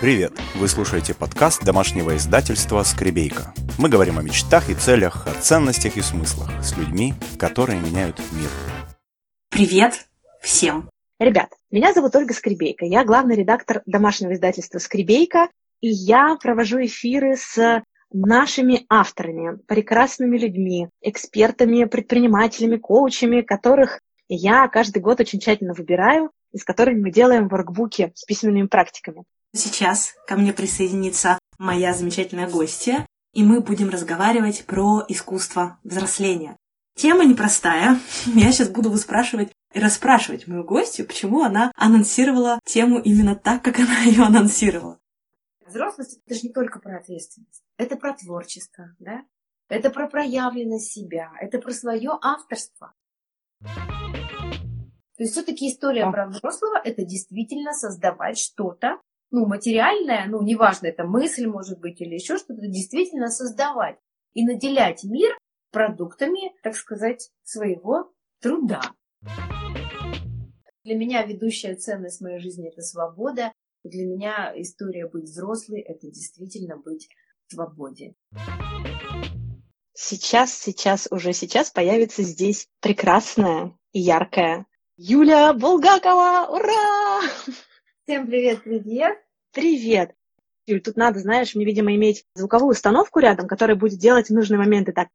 Привет! Вы слушаете подкаст домашнего издательства «Скребейка». Мы говорим о мечтах и целях, о ценностях и смыслах с людьми, которые меняют мир. Привет всем! Ребят, меня зовут Ольга Скребейка. Я главный редактор домашнего издательства «Скребейка», и я провожу эфиры с нашими авторами, прекрасными людьми, экспертами, предпринимателями, коучами, которых я каждый год очень тщательно выбираю и с которыми мы делаем воркбуки с письменными практиками. Сейчас ко мне присоединится моя замечательная гостья, и мы будем разговаривать про искусство взросления. Тема непростая. Я сейчас буду выспрашивать и расспрашивать мою гостью, почему она анонсировала тему именно так, как она ее анонсировала. Взрослость это же не только про ответственность, это про творчество, да? Это про проявленность себя, это про свое авторство. То есть все-таки история про взрослого это действительно создавать что-то, ну, материальное, ну, неважно, это мысль, может быть, или еще что-то, действительно создавать и наделять мир продуктами, так сказать, своего труда. Для меня ведущая ценность моей жизни – это свобода. Для меня история быть взрослой – это действительно быть в свободе. Сейчас, сейчас, уже сейчас появится здесь прекрасная и яркая Юля Булгакова! Ура! Всем привет, привет! Привет! Юль, тут надо, знаешь, мне, видимо, иметь звуковую установку рядом, которая будет делать в нужные моменты так.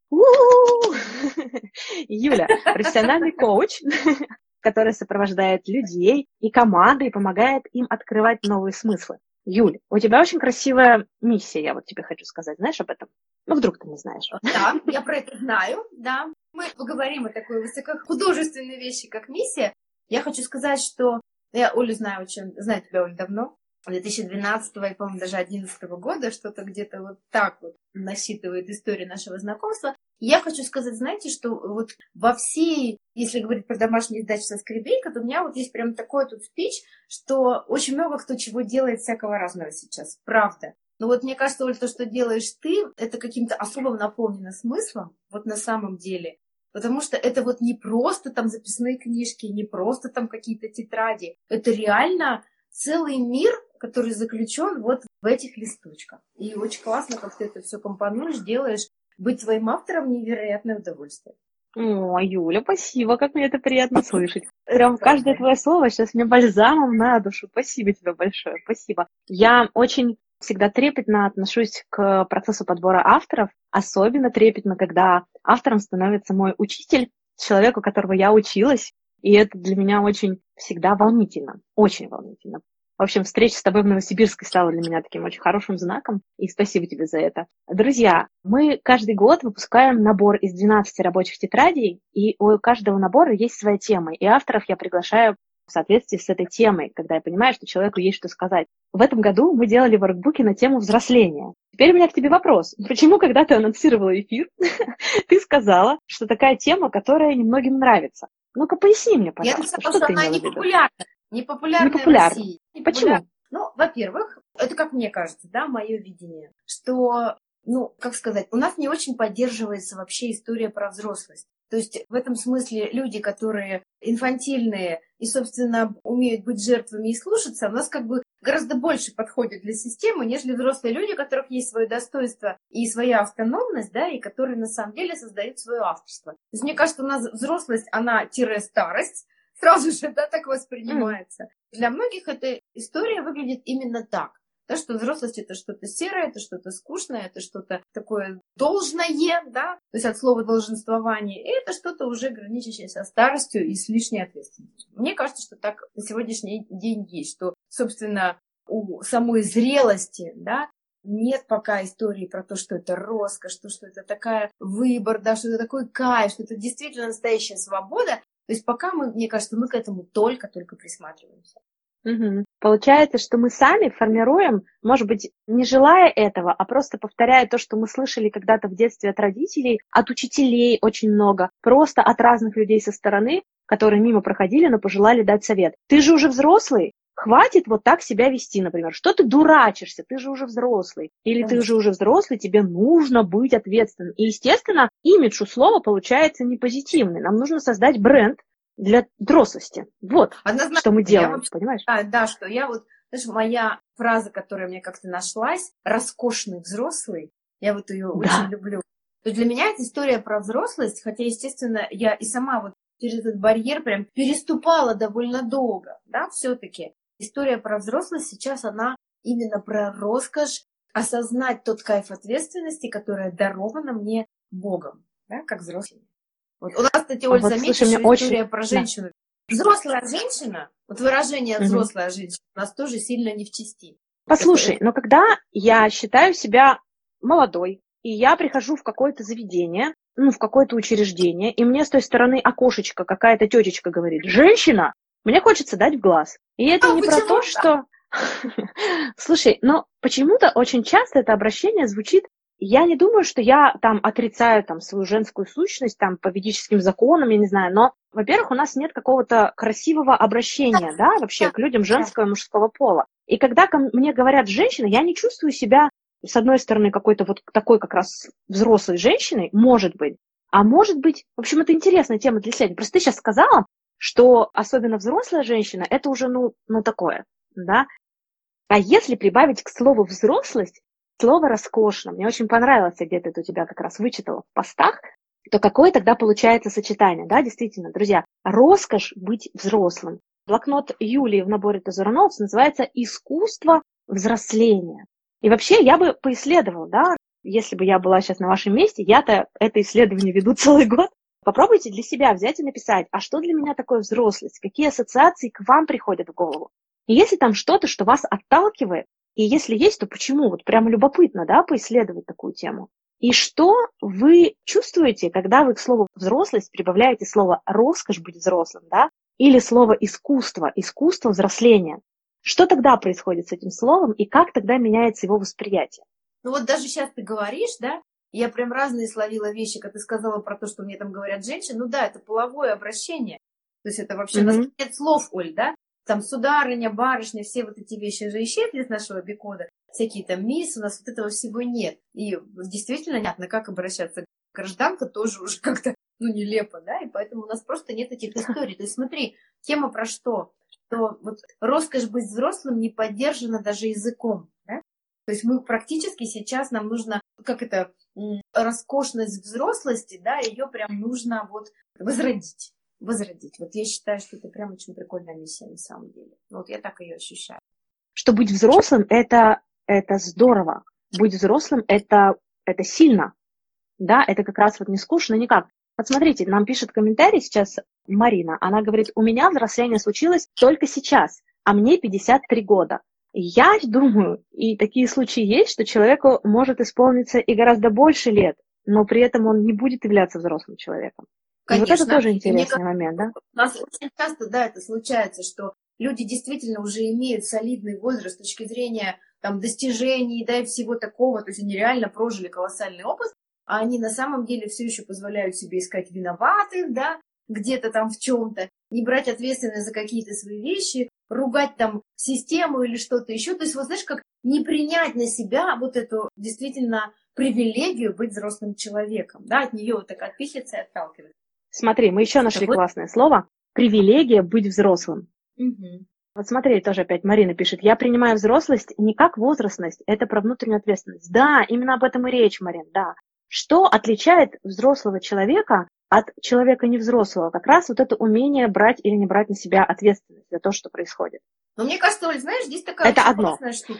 Юля, профессиональный коуч, который сопровождает людей и команды и помогает им открывать новые смыслы. Юль, у тебя очень красивая миссия, я вот тебе хочу сказать. Знаешь об этом? Ну, вдруг ты не знаешь. Да, я про это знаю, да. Мы поговорим о такой высокохудожественной вещи, как миссия. Я хочу сказать, что я Олю знаю очень, знаю тебя, Оля, давно. 2012 и, по-моему, даже 2011 года, что-то где-то вот так вот насчитывает история нашего знакомства. Я хочу сказать, знаете, что вот во всей, если говорить про домашние издательства Скребейка, то у меня вот есть прям такой тут спич, что очень много кто чего делает всякого разного сейчас, правда. Но вот мне кажется, Оль, то, что делаешь ты, это каким-то особым наполнено смыслом, вот на самом деле. Потому что это вот не просто там записные книжки, не просто там какие-то тетради. Это реально целый мир, который заключен вот в этих листочках. И очень классно, как ты это все компонуешь, делаешь. Быть твоим автором невероятное удовольствие. О, Юля, спасибо, как мне это приятно слышать. Прям каждое твое слово сейчас мне бальзамом на душу. Спасибо тебе большое, спасибо. Я очень всегда трепетно отношусь к процессу подбора авторов, особенно трепетно, когда автором становится мой учитель, человек, у которого я училась, и это для меня очень всегда волнительно, очень волнительно. В общем, встреча с тобой в Новосибирске стала для меня таким очень хорошим знаком, и спасибо тебе за это. Друзья, мы каждый год выпускаем набор из 12 рабочих тетрадей, и у каждого набора есть своя тема, и авторов я приглашаю в соответствии с этой темой, когда я понимаю, что человеку есть что сказать. В этом году мы делали воркбуки на тему взросления. Теперь у меня к тебе вопрос. Почему, когда ты анонсировала эфир, ты сказала, что такая тема, которая немногим нравится? Ну-ка, поясни мне, пожалуйста. Я написала, что, что она не популярна. Не популярна не популярна. в России. Не Почему? Ну, во-первых, это как мне кажется, да, мое видение, что, ну, как сказать, у нас не очень поддерживается вообще история про взрослость. То есть в этом смысле люди, которые инфантильные и, собственно, умеют быть жертвами и слушаться, у нас как бы гораздо больше подходят для системы, нежели взрослые люди, у которых есть свое достоинство и своя автономность, да, и которые на самом деле создают свое авторство. То есть мне кажется, у нас взрослость, она тире старость, сразу же, да, так воспринимается. Mm. Для многих эта история выглядит именно так. Да, что взрослость это что-то серое, это что-то скучное, это что-то такое должное, да, то есть от слова долженствование, и это что-то уже граничащее со старостью и с лишней ответственностью. Мне кажется, что так на сегодняшний день есть, что, собственно, у самой зрелости, да, нет пока истории про то, что это роскошь, что, что это такая выбор, да, что это такой кайф, что это действительно настоящая свобода. То есть пока мы, мне кажется, мы к этому только-только присматриваемся. Угу. Получается, что мы сами формируем, может быть, не желая этого, а просто повторяя то, что мы слышали когда-то в детстве от родителей, от учителей очень много, просто от разных людей со стороны, которые мимо проходили, но пожелали дать совет. Ты же уже взрослый, хватит вот так себя вести, например. Что ты дурачишься, ты же уже взрослый. Или ты же уже взрослый, тебе нужно быть ответственным. И, естественно, имидж у слова получается не позитивный. Нам нужно создать бренд, для взрослости. Вот, Однозначно. что мы делаем, вообще, понимаешь? Да, да, что я вот знаешь, моя фраза, которая мне как-то нашлась, роскошный взрослый, я вот ее да. очень люблю. То есть для меня это история про взрослость, хотя, естественно, я и сама вот через этот барьер прям переступала довольно долго, да, все-таки. История про взрослость сейчас, она именно про роскошь, осознать тот кайф ответственности, которая дарована мне Богом, да, как взрослый. Вот у нас, кстати, Оль, а вот, заметишь, слушай, история очень... про женщину. Да. Взрослая женщина, вот выражение «взрослая угу. женщина» у нас тоже сильно не в чести. Послушай, но когда я считаю себя молодой, и я прихожу в какое-то заведение, ну, в какое-то учреждение, и мне с той стороны окошечко какая-то тетечка говорит, женщина, мне хочется дать в глаз. И это а не про то, что... Слушай, но почему-то очень часто это обращение звучит я не думаю, что я там отрицаю там свою женскую сущность там по ведическим законам, я не знаю, но, во-первых, у нас нет какого-то красивого обращения, да, вообще к людям женского и мужского пола. И когда ко мне говорят женщина, я не чувствую себя, с одной стороны, какой-то вот такой как раз взрослой женщиной, может быть, а может быть, в общем, это интересная тема для исследования. Просто ты сейчас сказала, что особенно взрослая женщина, это уже, ну, ну такое, да. А если прибавить к слову взрослость, слово роскошно. Мне очень понравилось, я где-то это у тебя как раз вычитала в постах, то какое тогда получается сочетание, да, действительно, друзья, роскошь быть взрослым. Блокнот Юлии в наборе Тазуранов называется «Искусство взросления». И вообще я бы поисследовала, да, если бы я была сейчас на вашем месте, я-то это исследование веду целый год. Попробуйте для себя взять и написать, а что для меня такое взрослость, какие ассоциации к вам приходят в голову. И если там что-то, что вас отталкивает, и если есть, то почему? Вот прямо любопытно, да, поисследовать такую тему. И что вы чувствуете, когда вы к слову взрослость прибавляете слово роскошь быть взрослым, да, или слово искусство, искусство взросления? Что тогда происходит с этим словом и как тогда меняется его восприятие? Ну вот даже сейчас ты говоришь, да, я прям разные словила вещи, как ты сказала про то, что мне там говорят женщины. Ну да, это половое обращение. То есть это вообще mm-hmm. у нас нет слов, Оль, да? Там сударыня, барышня, все вот эти вещи же исчезли из нашего бикода, всякие там мисс, у нас вот этого всего нет. И действительно понятно, как обращаться гражданка тоже уже как-то, ну, нелепо, да, и поэтому у нас просто нет этих историй. То есть смотри, тема про что? Что вот роскошь быть взрослым не поддержана даже языком, да? То есть мы практически сейчас нам нужно, как это, роскошность взрослости, да, ее прям нужно вот возродить возродить. Вот я считаю, что это прям очень прикольная миссия на самом деле. Вот я так ее ощущаю. Что быть взрослым это, это здорово. Быть взрослым это, это сильно. Да, это как раз вот не скучно никак. Вот смотрите, нам пишет комментарий сейчас Марина. Она говорит, у меня взросление случилось только сейчас, а мне 53 года. Я думаю, и такие случаи есть, что человеку может исполниться и гораздо больше лет, но при этом он не будет являться взрослым человеком. Конечно. И вот это тоже интересный мне, момент, да? У нас очень часто, да, это случается, что люди действительно уже имеют солидный возраст с точки зрения там, достижений, да, и всего такого, то есть они реально прожили колоссальный опыт, а они на самом деле все еще позволяют себе искать виноватых, да, где-то там в чем-то, не брать ответственность за какие-то свои вещи, ругать там систему или что-то еще. То есть, вот знаешь, как не принять на себя вот эту действительно привилегию быть взрослым человеком, да, от нее вот так отпихиваться и отталкиваться. Смотри, мы еще нашли вот... классное слово. Привилегия быть взрослым. Угу. Вот смотри, тоже опять Марина пишет. Я принимаю взрослость не как возрастность, это про внутреннюю ответственность. Да, именно об этом и речь, Марин, да. Что отличает взрослого человека от человека невзрослого? Как раз вот это умение брать или не брать на себя ответственность за то, что происходит. Но мне кажется, Оль, знаешь, здесь такая это одно. штука.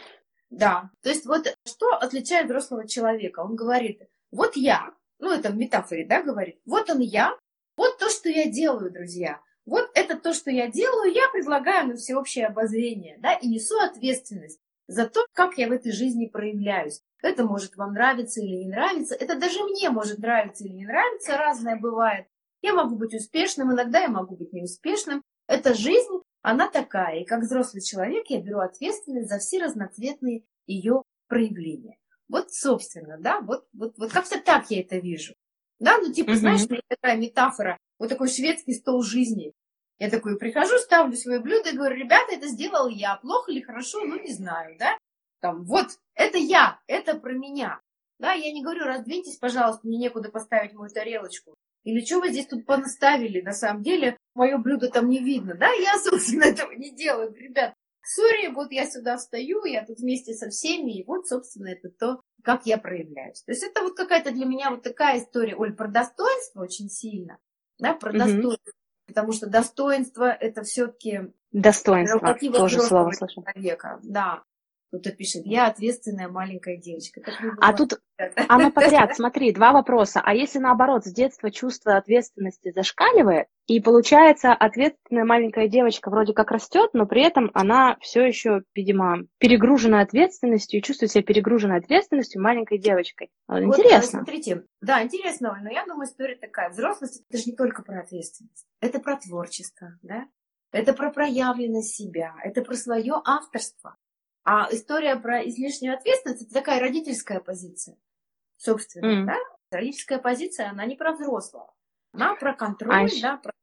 Да, то есть вот что отличает взрослого человека? Он говорит, вот я, ну это в метафоре, да, говорит, вот он я, вот то, что я делаю, друзья. Вот это то, что я делаю, я предлагаю на всеобщее обозрение, да, и несу ответственность за то, как я в этой жизни проявляюсь. Это может вам нравиться или не нравиться, это даже мне может нравиться или не нравиться, разное бывает. Я могу быть успешным, иногда я могу быть неуспешным. Это жизнь, она такая. И как взрослый человек я беру ответственность за все разноцветные ее проявления. Вот, собственно, да, вот, вот, вот как-то так я это вижу. Да, ну типа, угу. знаешь, такая метафора, вот такой шведский стол жизни. Я такой прихожу, ставлю свое блюдо и говорю, ребята, это сделал я. Плохо или хорошо, ну не знаю, да? Там, вот, это я, это про меня. Да, я не говорю, раздвиньтесь, пожалуйста, мне некуда поставить мою тарелочку. Или что вы здесь тут понаставили? На самом деле, мое блюдо там не видно. Да, я, собственно, этого не делаю. Ребят, сори, вот я сюда встаю, я тут вместе со всеми, и вот, собственно, это то, как я проявляюсь. То есть это вот какая-то для меня вот такая история, Оль, про достоинство очень сильно, да, про mm достоинство, потому что достоинство это все-таки достоинство тоже слово слышу. человека, да. Кто-то пишет, я ответственная маленькая девочка. А тут оно подряд, смотри, два вопроса. А если наоборот, с детства чувство ответственности зашкаливает, и получается, ответственная маленькая девочка вроде как растет, но при этом она все еще, видимо, перегружена ответственностью и чувствует себя перегруженной ответственностью маленькой девочкой. Интересно. Вот, смотрите, да, интересно, но я думаю, история такая. Взрослость это же не только про ответственность, это про творчество, да? Это про проявленность себя, это про свое авторство. А история про излишнюю ответственность это такая родительская позиция, собственно, mm. да? Родительская позиция, она не про взрослого, она про контроль, а да, про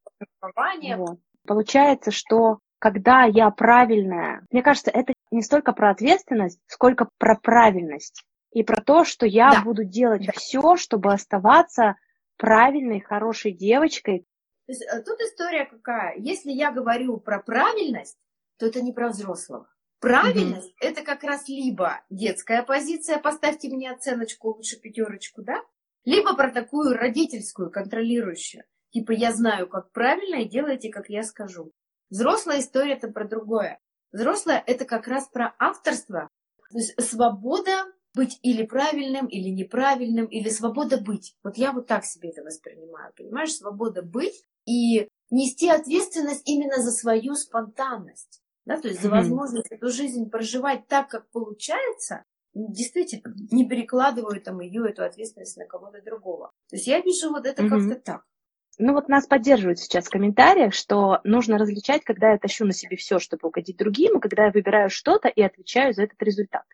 формирование. Вот. Получается, что когда я правильная, мне кажется, это не столько про ответственность, сколько про правильность и про то, что я да. буду делать да. все, чтобы оставаться правильной, хорошей девочкой. То есть э, тут история какая? Если я говорю про правильность, то это не про взрослого. Правильность mm-hmm. это как раз либо детская позиция, поставьте мне оценочку, лучше пятерочку, да? Либо про такую родительскую, контролирующую. Типа я знаю, как правильно, и делайте, как я скажу. Взрослая история это про другое. Взрослая это как раз про авторство. То есть свобода быть или правильным, или неправильным, или свобода быть. Вот я вот так себе это воспринимаю. Понимаешь, свобода быть и нести ответственность именно за свою спонтанность да, то есть за возможность эту жизнь проживать так, как получается, действительно не перекладываю там ее, эту ответственность на кого-то другого. То есть я вижу вот это как-то так. Ну вот нас поддерживают сейчас в комментариях, что нужно различать, когда я тащу на себе все, чтобы угодить другим, и когда я выбираю что-то и отвечаю за этот результат.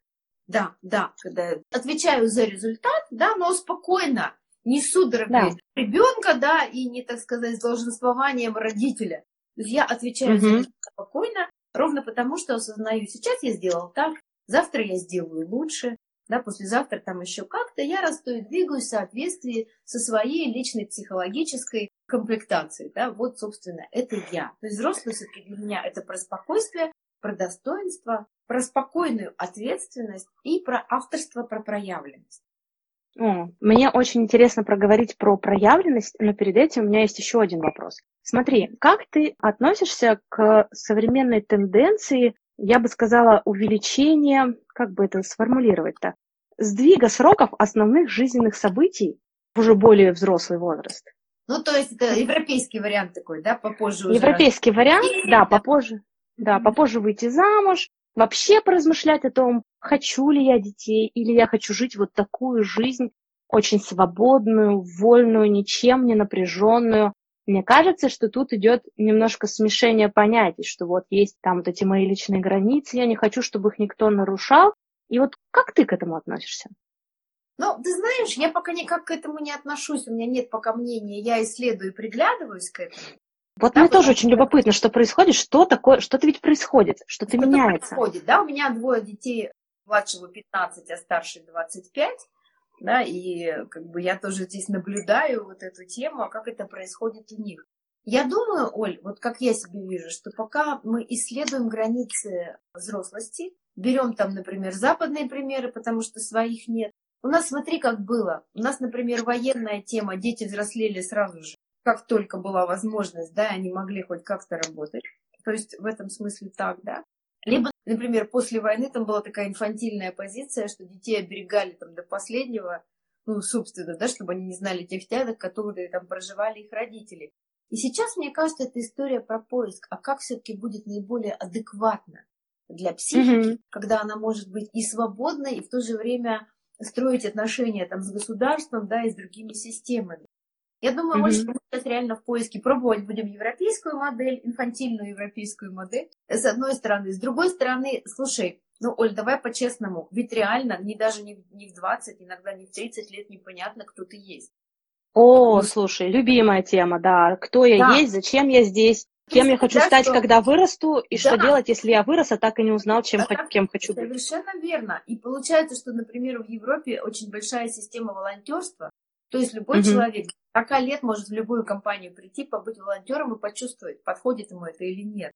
Да, да, когда я отвечаю за результат, да, но спокойно, не судорогой да. ребенка, да, и не, так сказать, с долженствованием родителя. То есть я отвечаю угу. за результат спокойно, Ровно потому, что осознаю, сейчас я сделал так, завтра я сделаю лучше, да, послезавтра там еще как-то, я расту и двигаюсь в соответствии со своей личной психологической комплектацией, да, вот, собственно, это я. То есть взрослый все-таки для меня это про спокойствие, про достоинство, про спокойную ответственность и про авторство, про проявленность. О, мне очень интересно проговорить про проявленность, но перед этим у меня есть еще один вопрос. Смотри, как ты относишься к современной тенденции, я бы сказала, увеличения, как бы это сформулировать-то, сдвига сроков основных жизненных событий в уже более взрослый возраст? Ну, то есть это европейский вариант такой, да, попозже уже. Европейский вариант, да, попозже. Да, попозже выйти замуж, вообще поразмышлять о том, хочу ли я детей, или я хочу жить вот такую жизнь, очень свободную, вольную, ничем не напряженную, мне кажется, что тут идет немножко смешение понятий, что вот есть там вот эти мои личные границы, я не хочу, чтобы их никто нарушал. И вот как ты к этому относишься? Ну, ты знаешь, я пока никак к этому не отношусь, у меня нет пока мнения, я исследую и приглядываюсь к этому. Вот да, мне тоже очень любопытно, что происходит, что такое, что-то ведь происходит, что-то меняется. Происходит, да, у меня двое детей, младшего 15, а старший 25 да, и как бы я тоже здесь наблюдаю вот эту тему, а как это происходит у них. Я думаю, Оль, вот как я себе вижу, что пока мы исследуем границы взрослости, берем там, например, западные примеры, потому что своих нет. У нас, смотри, как было. У нас, например, военная тема, дети взрослели сразу же, как только была возможность, да, они могли хоть как-то работать. То есть в этом смысле так, да. Либо, например, после войны там была такая инфантильная позиция, что детей оберегали там до последнего, ну, собственно, да, чтобы они не знали тех тягот, которые там проживали их родители. И сейчас, мне кажется, это история про поиск, а как все-таки будет наиболее адекватно для психики, mm-hmm. когда она может быть и свободной, и в то же время строить отношения там с государством, да, и с другими системами. Я думаю, mm-hmm. мы сейчас реально в поиске пробовать будем европейскую модель, инфантильную европейскую модель, с одной стороны. С другой стороны, слушай, ну, Оль, давай по-честному, ведь реально не даже не, не в 20, иногда не в 30 лет непонятно, кто ты есть. О, слушай, любимая тема, да. Кто я да. есть, зачем я здесь, кем я хочу стать, что... когда вырасту, и да. что делать, если я вырос, а так и не узнал, чем, да, кем хочу быть. Совершенно верно. И получается, что, например, в Европе очень большая система волонтерства, то есть любой угу. человек 40 лет может в любую компанию прийти, побыть волонтером и почувствовать, подходит ему это или нет.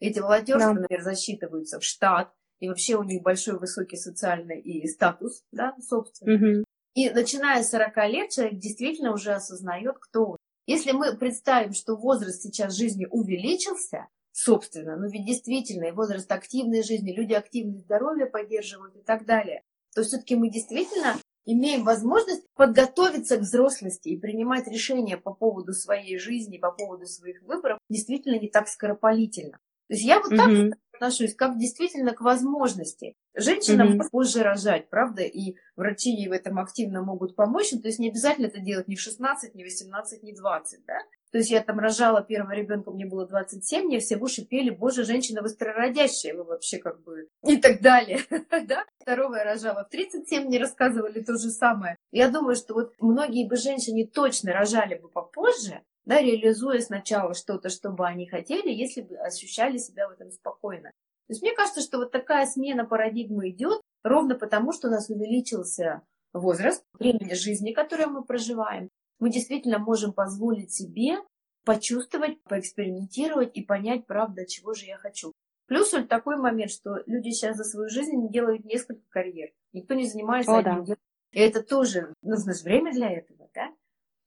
Эти волонтерства, да. например, засчитываются в штат, и вообще у них большой высокий социальный и статус, да, собственно. Угу. И начиная с 40 лет человек действительно уже осознает, кто он. Если мы представим, что возраст сейчас жизни увеличился, собственно, ну ведь действительно, и возраст активной жизни, люди активное здоровье поддерживают и так далее, то все-таки мы действительно имеем возможность подготовиться к взрослости и принимать решения по поводу своей жизни, по поводу своих выборов действительно не так скоропалительно. То есть я вот так mm-hmm. отношусь, как действительно к возможности. Женщина mm-hmm. может позже рожать, правда, и врачи ей в этом активно могут помочь. Ну, то есть не обязательно это делать ни в 16, ни в 18, ни в 20, да? То есть я там рожала первого ребенка, мне было 27, мне все в уши пели, боже, женщина быстрородящая, вы вообще как бы... И так далее, да? Второго я рожала в 37, мне рассказывали то же самое. Я думаю, что вот многие бы женщины точно рожали бы попозже, да, реализуя сначала что-то, что бы они хотели, если бы ощущали себя в этом спокойно. То есть мне кажется, что вот такая смена парадигмы идет ровно потому, что у нас увеличился возраст, времени жизни, которое мы проживаем мы действительно можем позволить себе почувствовать, поэкспериментировать и понять, правда, чего же я хочу. Плюс вот такой момент, что люди сейчас за свою жизнь делают несколько карьер. Никто не занимается О, одним да. делом. И это тоже нужно же время для этого, да?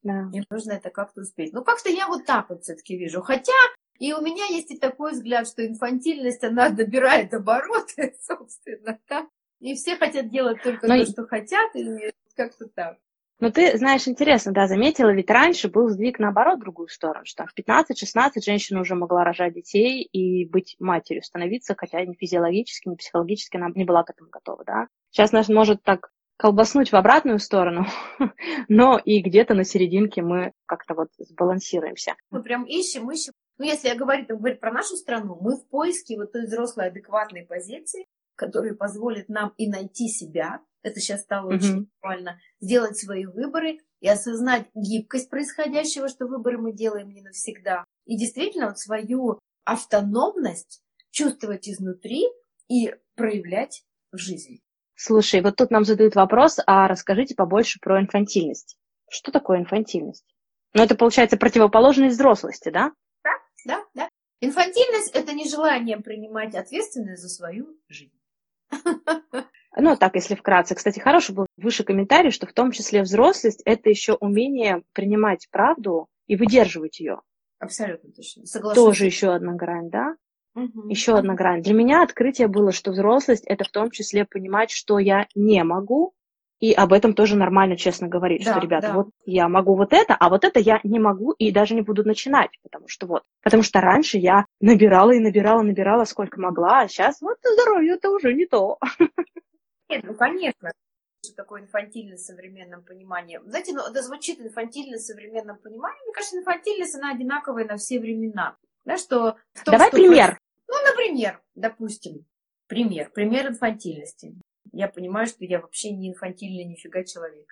Да. Мне нужно это как-то успеть. Ну, как-то я вот так вот все-таки вижу. Хотя и у меня есть и такой взгляд, что инфантильность, она набирает обороты, собственно, да? И все хотят делать только Но... то, что хотят, и как-то так. Ну, ты знаешь, интересно, да, заметила, ведь раньше был сдвиг наоборот в другую сторону, что в 15-16 женщина уже могла рожать детей и быть матерью, становиться, хотя ни физиологически, ни психологически она не была к этому готова, да. Сейчас нас может так колбаснуть в обратную сторону, но и где-то на серединке мы как-то вот сбалансируемся. Мы прям ищем, ищем. Ну, если я говорю, говорить про нашу страну, мы в поиске вот той взрослой адекватной позиции, которая позволит нам и найти себя, это сейчас стало mm-hmm. очень актуально, сделать свои выборы и осознать гибкость происходящего, что выборы мы делаем не навсегда. И действительно вот свою автономность чувствовать изнутри и проявлять в жизни. Слушай, вот тут нам задают вопрос, а расскажите побольше про инфантильность. Что такое инфантильность? Ну, это получается противоположность взрослости, да? Да, да, да. Инфантильность – это нежелание принимать ответственность за свою жизнь. Ну, так, если вкратце. Кстати, хороший был выше комментарий, что в том числе взрослость – это еще умение принимать правду и выдерживать ее. Абсолютно точно. Соглашусь. Тоже еще одна грань, да? Угу. Еще одна грань. Для меня открытие было, что взрослость – это в том числе понимать, что я не могу, и об этом тоже нормально, честно говорить, да, что, ребята, да. вот я могу вот это, а вот это я не могу и даже не буду начинать, потому что вот. Потому что раньше я набирала и набирала, набирала сколько могла, а сейчас вот здоровье это уже не то. Нет, ну конечно. Что такое инфантильность в современном понимании? Знаете, ну это звучит инфантильность в современном понимании. Мне кажется, инфантильность, она одинаковая на все времена. Да, что том, Давай что пример. Ну, например, допустим, пример. Пример инфантильности. Я понимаю, что я вообще не инфантильный нифига человек.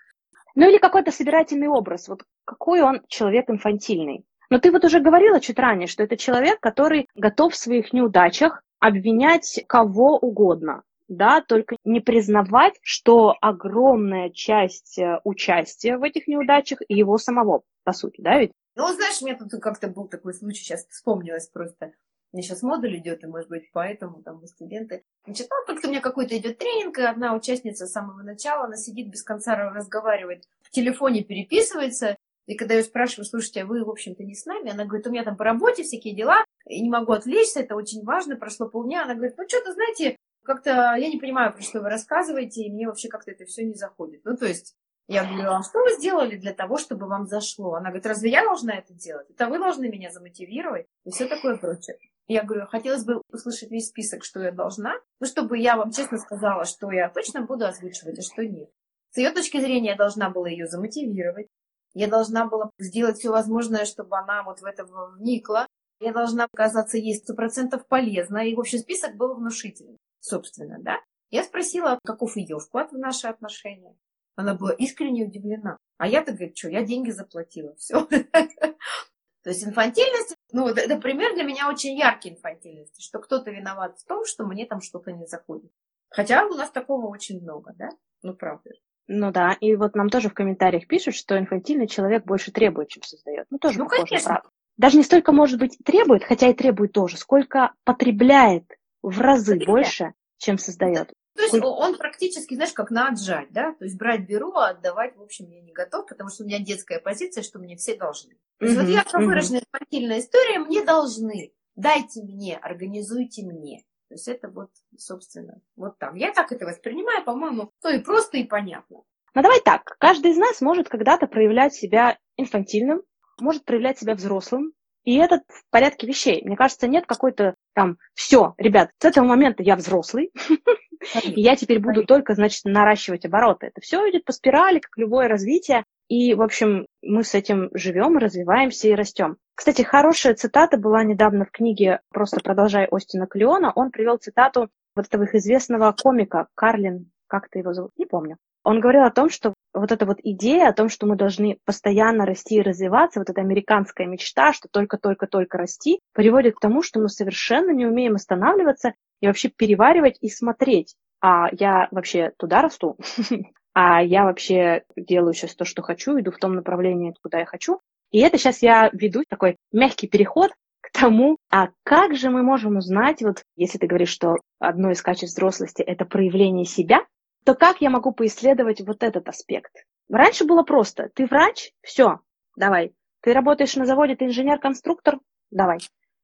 Ну или какой-то собирательный образ. Вот какой он человек инфантильный. Но ты вот уже говорила чуть ранее, что это человек, который готов в своих неудачах обвинять кого угодно да, только не признавать, что огромная часть э, участия в этих неудачах его самого, по сути, да, ведь? Ну, знаешь, у меня тут как-то был такой случай, сейчас вспомнилось просто. У меня сейчас модуль идет, и, может быть, поэтому там студенты. Значит, ну, как-то у меня какой-то идет тренинг, и одна участница с самого начала, она сидит без конца разговаривает, в телефоне переписывается, и когда я спрашиваю, слушайте, а вы, в общем-то, не с нами? Она говорит, у меня там по работе всякие дела, и не могу отвлечься, это очень важно, прошло полдня. Она говорит, ну, что-то, знаете, как-то я не понимаю, про что вы рассказываете, и мне вообще как-то это все не заходит. Ну, то есть, я говорю, а что вы сделали для того, чтобы вам зашло? Она говорит, разве я должна это делать? Это вы должны меня замотивировать и все такое прочее. Я говорю, хотелось бы услышать весь список, что я должна, ну, чтобы я вам честно сказала, что я точно буду озвучивать, а что нет. С ее точки зрения я должна была ее замотивировать, я должна была сделать все возможное, чтобы она вот в это вникла, я должна оказаться ей сто процентов полезна, и, в общем, список был внушительный собственно, да. Я спросила, каков ее вклад в наши отношения. Она была искренне удивлена. А я-то, говорит, что, я деньги заплатила, все. То есть инфантильность, ну, это пример для меня очень яркий инфантильности, что кто-то виноват в том, что мне там что-то не заходит. Хотя у нас такого очень много, да? Ну, правда. Ну да, и вот нам тоже в комментариях пишут, что инфантильный человек больше требует, чем создает. Ну, тоже ну, конечно. даже не столько, может быть, требует, хотя и требует тоже, сколько потребляет в разы потребляет. больше, чем создает. То есть он практически, знаешь, как на отжать, да? То есть брать беру, а отдавать, в общем, я не готов, потому что у меня детская позиция, что мне все должны. То есть uh-huh, вот ярко выраженная uh-huh. инфантильная история, мне должны. Дайте мне, организуйте мне. То есть это вот, собственно, вот так. Я так это воспринимаю, по-моему, ну и просто, и понятно. Ну давай так, каждый из нас может когда-то проявлять себя инфантильным, может проявлять себя взрослым, и это в порядке вещей. Мне кажется, нет какой-то там, все, ребят, с этого момента я взрослый, и я теперь буду только, значит, наращивать обороты. Это все идет по спирали, как любое развитие. И, в общем, мы с этим живем, развиваемся и растем. Кстати, хорошая цитата была недавно в книге «Просто продолжай Остина Клеона». Он привел цитату вот этого их известного комика Карлин, как-то его зовут, не помню. Он говорил о том, что вот эта вот идея о том, что мы должны постоянно расти и развиваться, вот эта американская мечта, что только-только-только расти, приводит к тому, что мы совершенно не умеем останавливаться и вообще переваривать и смотреть. А я вообще туда расту, а я вообще делаю сейчас то, что хочу, иду в том направлении, куда я хочу. И это сейчас я веду такой мягкий переход к тому, а как же мы можем узнать, вот если ты говоришь, что одно из качеств взрослости – это проявление себя, то как я могу поисследовать вот этот аспект? Раньше было просто. Ты врач? Все, давай. Ты работаешь на заводе, ты инженер-конструктор? Давай.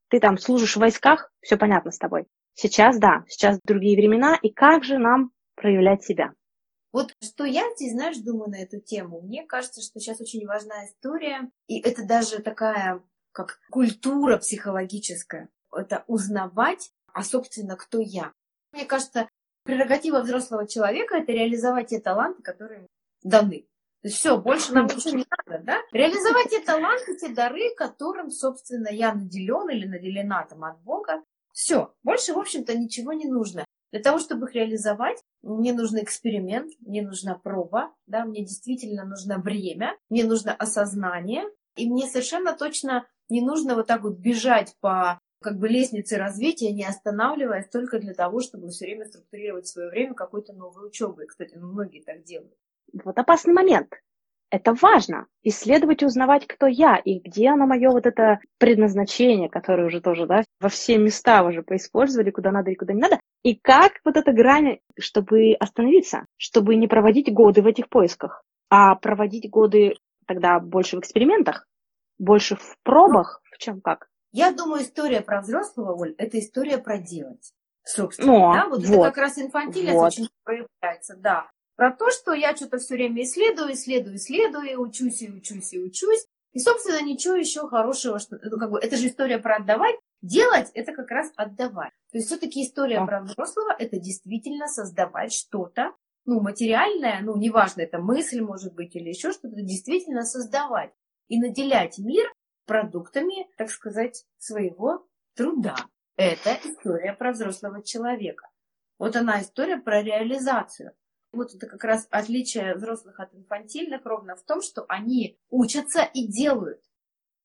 Ты там служишь в войсках? Все понятно с тобой. Сейчас, да, сейчас другие времена, и как же нам проявлять себя? Вот что я здесь, знаешь, думаю на эту тему. Мне кажется, что сейчас очень важна история, и это даже такая, как культура психологическая. Это узнавать, а, собственно, кто я. Мне кажется, прерогатива взрослого человека – это реализовать те таланты, которые даны. То есть все, больше нам ничего не надо, да? Реализовать те таланты, те дары, которым, собственно, я наделен или наделена там от Бога. Все, больше, в общем-то, ничего не нужно. Для того, чтобы их реализовать, мне нужен эксперимент, мне нужна проба, да, мне действительно нужно время, мне нужно осознание, и мне совершенно точно не нужно вот так вот бежать по как бы лестнице развития, не останавливаясь только для того, чтобы все время структурировать свое время какой-то новой учебой. Кстати, ну, многие так делают. Вот опасный момент. Это важно. Исследовать и узнавать, кто я и где оно мое вот это предназначение, которое уже тоже, да, во все места уже поиспользовали, куда надо и куда не надо. И как вот эта грань, чтобы остановиться, чтобы не проводить годы в этих поисках, а проводить годы тогда больше в экспериментах, больше в пробах, в чем как. Я думаю, история про взрослого, Оль, это история про делать. Собственно, Но, да, вот, вот это как раз инфантильность вот. очень проявляется, да. Про то, что я что-то все время исследую, исследую, исследую, учусь и учусь и учусь. И, собственно, ничего еще хорошего, что, ну, как бы, это же история про отдавать. Делать – это как раз отдавать. То есть все-таки история а. про взрослого – это действительно создавать что-то, ну, материальное, ну, неважно, это мысль, может быть, или еще что-то, действительно создавать и наделять мир продуктами, так сказать, своего труда. Это история про взрослого человека. Вот она история про реализацию. Вот это как раз отличие взрослых от инфантильных ровно в том, что они учатся и делают,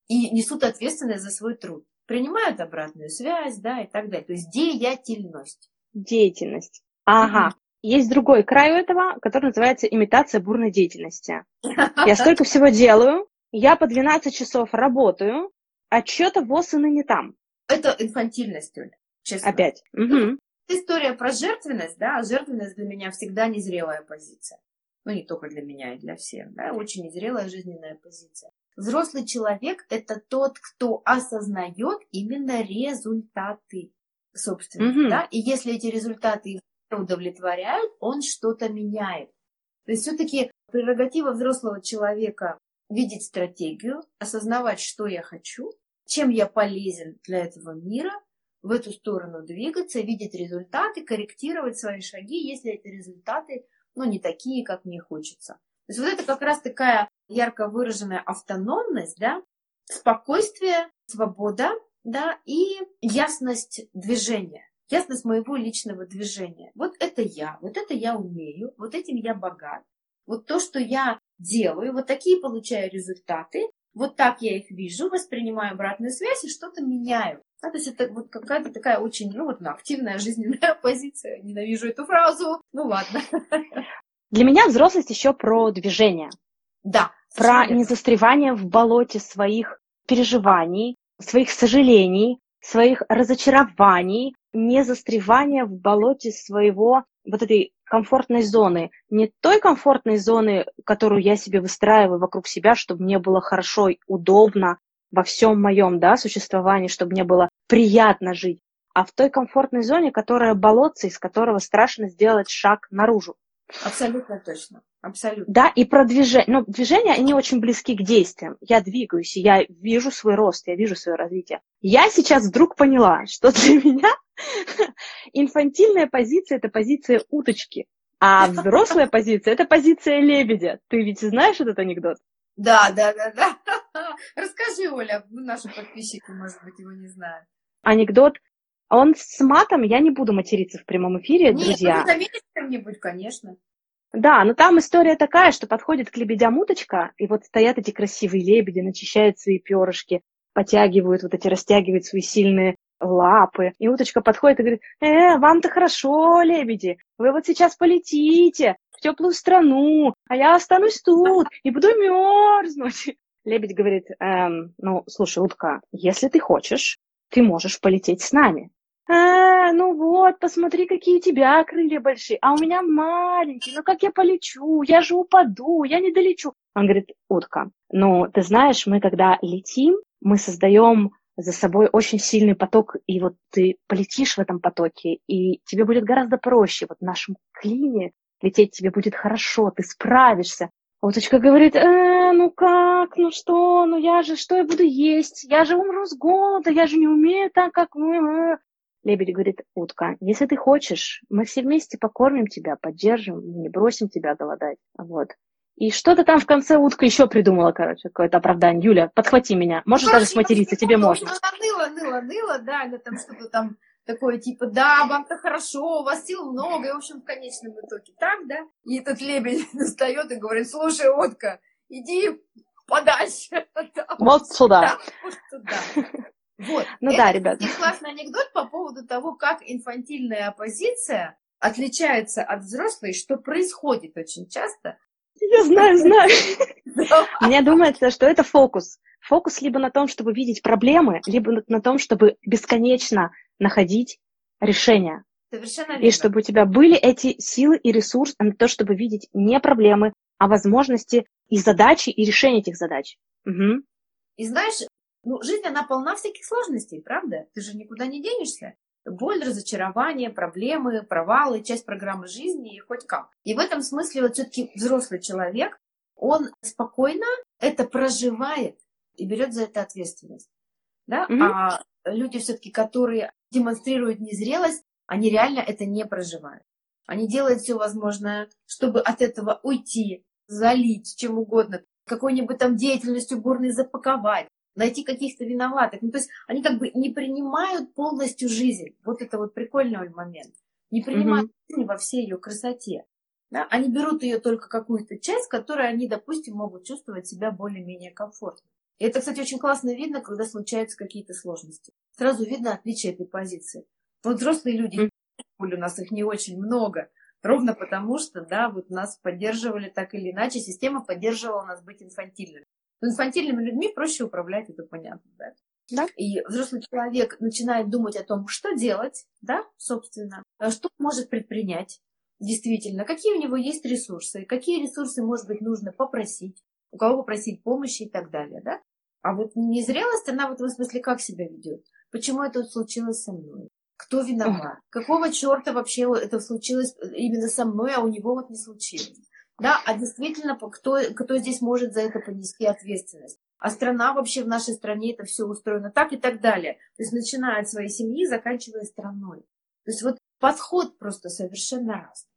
и несут ответственность за свой труд. Принимают обратную связь, да, и так далее. То есть деятельность. Деятельность. Ага. Есть другой край у этого, который называется имитация бурной деятельности. Я столько всего делаю, я по 12 часов работаю, а что-то ВОЗ и не там. Это инфантильность, Оля, честно. Опять. Угу история про жертвенность, да, жертвенность для меня всегда незрелая позиция. Ну, не только для меня, и для всех, да, очень незрелая жизненная позиция. Взрослый человек – это тот, кто осознает именно результаты, собственно, mm-hmm. да, и если эти результаты удовлетворяют, он что-то меняет. То есть все-таки прерогатива взрослого человека видеть стратегию, осознавать, что я хочу, чем я полезен для этого мира – в эту сторону двигаться, видеть результаты, корректировать свои шаги, если эти результаты ну, не такие, как мне хочется. То есть вот это как раз такая ярко выраженная автономность, да, спокойствие, свобода, да, и ясность движения, ясность моего личного движения. Вот это я, вот это я умею, вот этим я богат. Вот то, что я делаю, вот такие получаю результаты, вот так я их вижу, воспринимаю обратную связь и что-то меняю. А, то есть это вот какая-то такая очень, ну вот, активная жизненная позиция. Ненавижу эту фразу. Ну ладно. Для меня взрослость еще про движение. Да. Про незастревание в болоте своих переживаний, своих сожалений, своих разочарований, не застревания в болоте своего вот этой комфортной зоны, не той комфортной зоны, которую я себе выстраиваю вокруг себя, чтобы мне было хорошо и удобно во всем моем да, существовании, чтобы мне было приятно жить, а в той комфортной зоне, которая болотце, из которого страшно сделать шаг наружу. Абсолютно точно. Абсолютно. Да, и про движение. Ну, движения, они очень близки к действиям. Я двигаюсь, я вижу свой рост, я вижу свое развитие. Я сейчас вдруг поняла, что для меня инфантильная позиция – это позиция уточки, а взрослая позиция – это позиция лебедя. Ты ведь знаешь этот анекдот? Да, да, да, да. Расскажи, Оля, наши подписчики, может быть, его не знают. Анекдот он с матом, я не буду материться в прямом эфире, Нет, друзья. Нет, кто-нибудь, конечно. Да, но там история такая, что подходит к лебедям уточка, и вот стоят эти красивые лебеди, начищают свои перышки, потягивают вот эти, растягивают свои сильные лапы. И уточка подходит и говорит, э, вам-то хорошо, лебеди, вы вот сейчас полетите в теплую страну, а я останусь тут и буду мерзнуть. Лебедь говорит, эм, ну, слушай, утка, если ты хочешь, ты можешь полететь с нами ну вот, посмотри, какие у тебя крылья большие, а у меня маленькие, ну как я полечу, я же упаду, я не долечу. Он говорит, утка, ну ты знаешь, мы когда летим, мы создаем за собой очень сильный поток, и вот ты полетишь в этом потоке, и тебе будет гораздо проще, вот в нашем клине лететь тебе будет хорошо, ты справишься. Уточка говорит, э, ну как, ну что, ну я же, что я буду есть? Я же умру с голода, я же не умею так, как мы. Лебедь говорит, утка, если ты хочешь, мы все вместе покормим тебя, поддержим, мы не бросим тебя голодать. Вот. И что-то там в конце утка еще придумала, короче, какое-то оправдание. Юля, подхвати меня. Можешь ну, даже сматериться, тебе можно. Ныла, ныла, ныла, да, она там что-то там такое, типа, да, вам-то хорошо, у вас сил много, и, в общем, в конечном итоге так, да? И этот лебедь достает и говорит, слушай, утка, иди подальше. Вот сюда. Да, вот сюда. Вот. Ну Это да, ребят. Это классный анекдот по поводу того, как инфантильная оппозиция отличается от взрослой, что происходит очень часто. Я знаю, знаю. Мне думается, что это фокус. Фокус либо на том, чтобы видеть проблемы, либо на том, чтобы бесконечно находить решения. Совершенно верно. И чтобы у тебя были эти силы и ресурсы на то, чтобы видеть не проблемы, а возможности и задачи, и решения этих задач. Угу. И знаешь, ну, жизнь, она полна всяких сложностей, правда? Ты же никуда не денешься. Боль, разочарование, проблемы, провалы, часть программы жизни и хоть как. И в этом смысле вот все-таки взрослый человек, он спокойно это проживает и берет за это ответственность. Да? Mm-hmm. А люди все-таки, которые демонстрируют незрелость, они реально это не проживают. Они делают все возможное, чтобы от этого уйти, залить чем угодно, какой-нибудь там деятельностью бурной запаковать, найти каких-то виноватых. Ну, то есть они как бы не принимают полностью жизнь. Вот это вот прикольный момент. Не принимают mm-hmm. жизнь во всей ее красоте. Да? Они берут ее только какую-то часть, которой они, допустим, могут чувствовать себя более-менее комфортно. И это, кстати, очень классно видно, когда случаются какие-то сложности. Сразу видно отличие этой позиции. Вот взрослые люди, mm-hmm. у нас их не очень много, ровно потому что, да, вот нас поддерживали так или иначе, система поддерживала нас быть инфантильными. Инфантильными людьми проще управлять, это понятно, да? Да. И взрослый человек начинает думать о том, что делать, да, собственно, а что может предпринять, действительно, какие у него есть ресурсы, какие ресурсы, может быть, нужно попросить, у кого попросить помощи и так далее, да. А вот незрелость, она в этом смысле как себя ведет? Почему это случилось со мной? Кто виноват? Какого черта вообще это случилось именно со мной, а у него вот не случилось? Да, а действительно, кто, кто здесь может за это понести ответственность? А страна вообще в нашей стране это все устроено так и так далее. То есть начиная от своей семьи, заканчивая страной. То есть вот подход просто совершенно разный.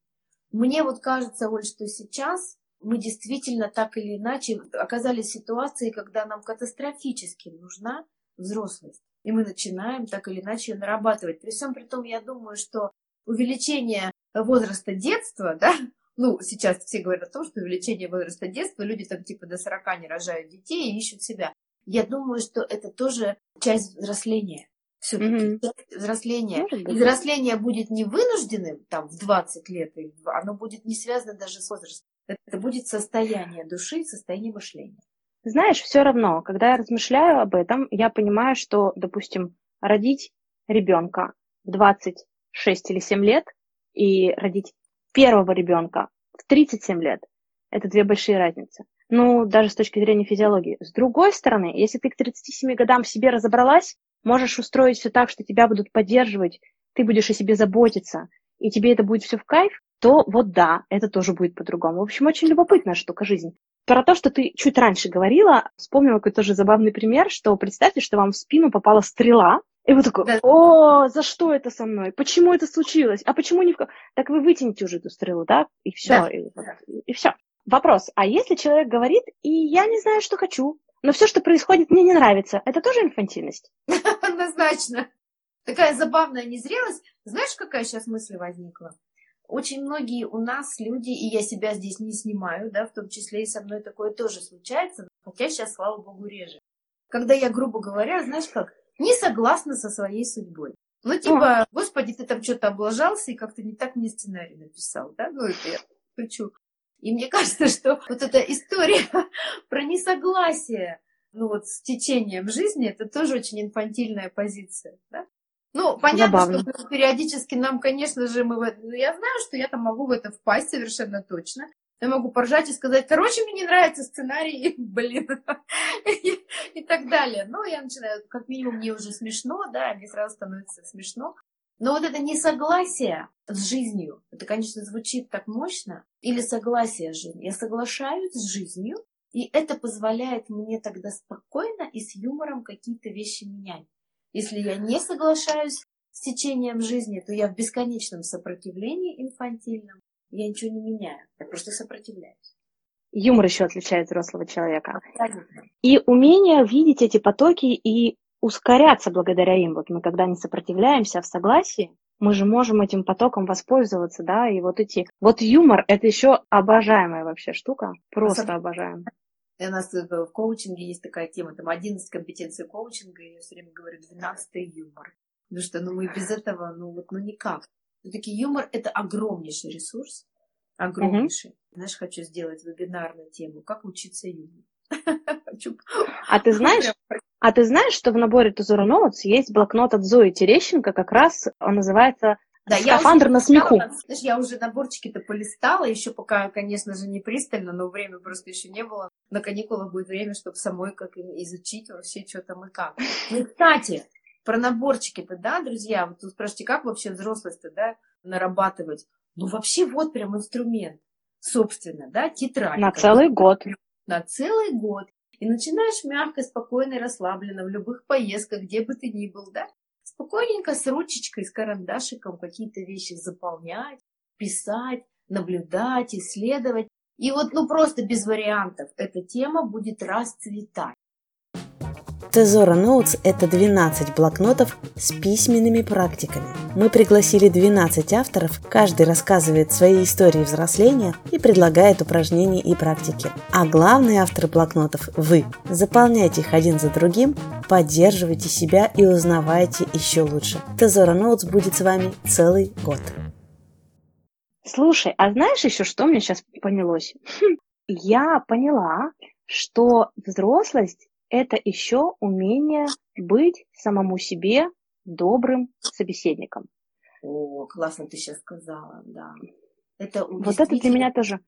Мне вот кажется, Оль, что сейчас мы действительно так или иначе оказались в ситуации, когда нам катастрофически нужна взрослость. И мы начинаем так или иначе ее нарабатывать. При всем при том, я думаю, что увеличение возраста детства, да, ну, сейчас все говорят о том, что увеличение возраста детства, люди там типа до 40 не рожают детей и ищут себя. Я думаю, что это тоже часть взросления. Все-таки mm-hmm. взросления. И взросление будет не вынужденным там в 20 лет, оно будет не связано даже с возрастом. Это будет состояние души, состояние мышления. Знаешь, все равно, когда я размышляю об этом, я понимаю, что, допустим, родить ребенка в 26 или 7 лет и родить первого ребенка в 37 лет – это две большие разницы. Ну, даже с точки зрения физиологии. С другой стороны, если ты к 37 годам в себе разобралась, можешь устроить все так, что тебя будут поддерживать, ты будешь о себе заботиться, и тебе это будет все в кайф, то вот да, это тоже будет по-другому. В общем, очень любопытная штука жизни. Про то, что ты чуть раньше говорила, вспомнила какой-то тоже забавный пример, что представьте, что вам в спину попала стрела, и вы такой, о, за что это со мной? Почему это случилось? А почему не в... Так вы вытяните уже эту стрелу, да? И все, Да. и, и все. Вопрос, а если человек говорит, и я не знаю, что хочу, но все, что происходит, мне не нравится, это тоже инфантильность? Однозначно. Такая забавная незрелость. Знаешь, какая сейчас мысль возникла? Очень многие у нас люди, и я себя здесь не снимаю, да, в том числе и со мной такое тоже случается, хотя сейчас, слава богу, реже. Когда я, грубо говоря, знаешь как, не согласна со своей судьбой. Ну, типа, господи, ты там что-то облажался и как-то не так мне сценарий написал, да? Ну, это я шучу. И мне кажется, что вот эта история про несогласие ну, вот, с течением жизни, это тоже очень инфантильная позиция, да? Ну, понятно, Забавно. что периодически нам, конечно же, мы... ну, Я знаю, что я там могу в это впасть совершенно точно. Я могу поржать и сказать, короче, мне не нравится сценарий, блин, и, так далее. Но я начинаю, как минимум, мне уже смешно, да, мне сразу становится смешно. Но вот это несогласие с жизнью, это, конечно, звучит так мощно, или согласие с жизнью. Я соглашаюсь с жизнью, и это позволяет мне тогда спокойно и с юмором какие-то вещи менять. Если я не соглашаюсь с течением жизни, то я в бесконечном сопротивлении инфантильном, я ничего не меняю, я просто сопротивляюсь. Юмор еще отличает взрослого человека. Абсолютно. И умение видеть эти потоки и ускоряться благодаря им. Вот мы когда не сопротивляемся а в согласии, мы же можем этим потоком воспользоваться, да, и вот эти... Вот юмор — это еще обожаемая вообще штука, просто Особенно- обожаем. И у нас в коучинге есть такая тема, там 11 компетенций коучинга, и я все время говорю 12 юмор. Потому что ну, мы без этого, ну вот, ну никак. Все-таки юмор это огромнейший ресурс, огромнейший. Знаешь, хочу сделать вебинар на тему «Как учиться юмору». А ты знаешь, а ты знаешь, что в наборе Тузора Notes есть блокнот от Зои Терещенко, как раз он называется Да, я «Скафандр уже на смеху». Знаешь, я уже наборчики-то полистала, еще пока, конечно же, не пристально, но время просто еще не было. На каникулах будет время, чтобы самой как изучить вообще, что там и как. Ну кстати, про наборчики-то, да, друзья, вот тут спрашиваете, как вообще взрослость-то, да, нарабатывать? Ну, вообще вот прям инструмент, собственно, да, тетрадь. На целый год. На целый год. И начинаешь мягко, спокойно и расслабленно в любых поездках, где бы ты ни был, да, спокойненько с ручечкой, с карандашиком какие-то вещи заполнять, писать, наблюдать, исследовать. И вот, ну, просто без вариантов эта тема будет расцветать. Тезора Notes – это 12 блокнотов с письменными практиками. Мы пригласили 12 авторов, каждый рассказывает свои истории взросления и предлагает упражнения и практики. А главные авторы блокнотов – вы. Заполняйте их один за другим, поддерживайте себя и узнавайте еще лучше. Тезора Notes будет с вами целый год. Слушай, а знаешь еще, что мне сейчас понялось? Хм, Я поняла, что взрослость – это еще умение быть самому себе добрым собеседником. О, классно ты сейчас сказала, да. Это Вот это для действительно- меня тоже.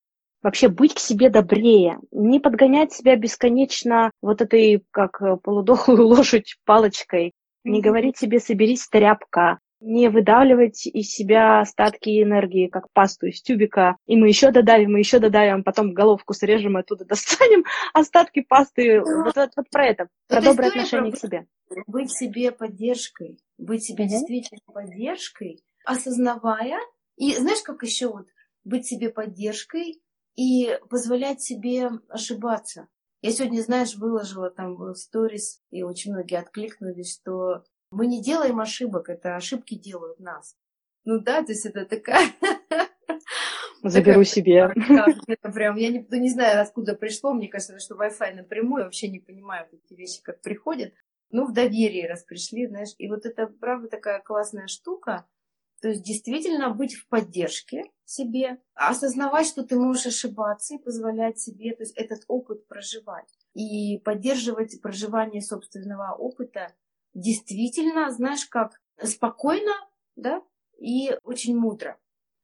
Вообще быть к себе добрее, не подгонять себя бесконечно вот этой, как э, полудохлую лошадь палочкой, не говорить себе «соберись, тряпка», не выдавливать из себя остатки энергии, как пасту из тюбика, и мы еще додавим, и еще додавим, потом головку срежем и оттуда достанем остатки пасты. Вот, вот, вот про это, про Это доброе отношение про к себе. быть себе поддержкой, быть себе Мгм. действительно поддержкой, осознавая, и знаешь, как еще вот быть себе поддержкой и позволять себе ошибаться. Я сегодня, знаешь, выложила там в сторис, и очень многие откликнулись, что мы не делаем ошибок, это ошибки делают нас. Ну да, то есть это такая... Заберу себе. это прям, я не, ну, не знаю, откуда пришло, мне кажется, что Wi-Fi напрямую, я вообще не понимаю эти вещи, как приходят. Ну, в доверии раз пришли, знаешь, и вот это, правда, такая классная штука. То есть действительно быть в поддержке себе, осознавать, что ты можешь ошибаться и позволять себе то есть этот опыт проживать. И поддерживать проживание собственного опыта действительно, знаешь, как спокойно, да, и очень мудро.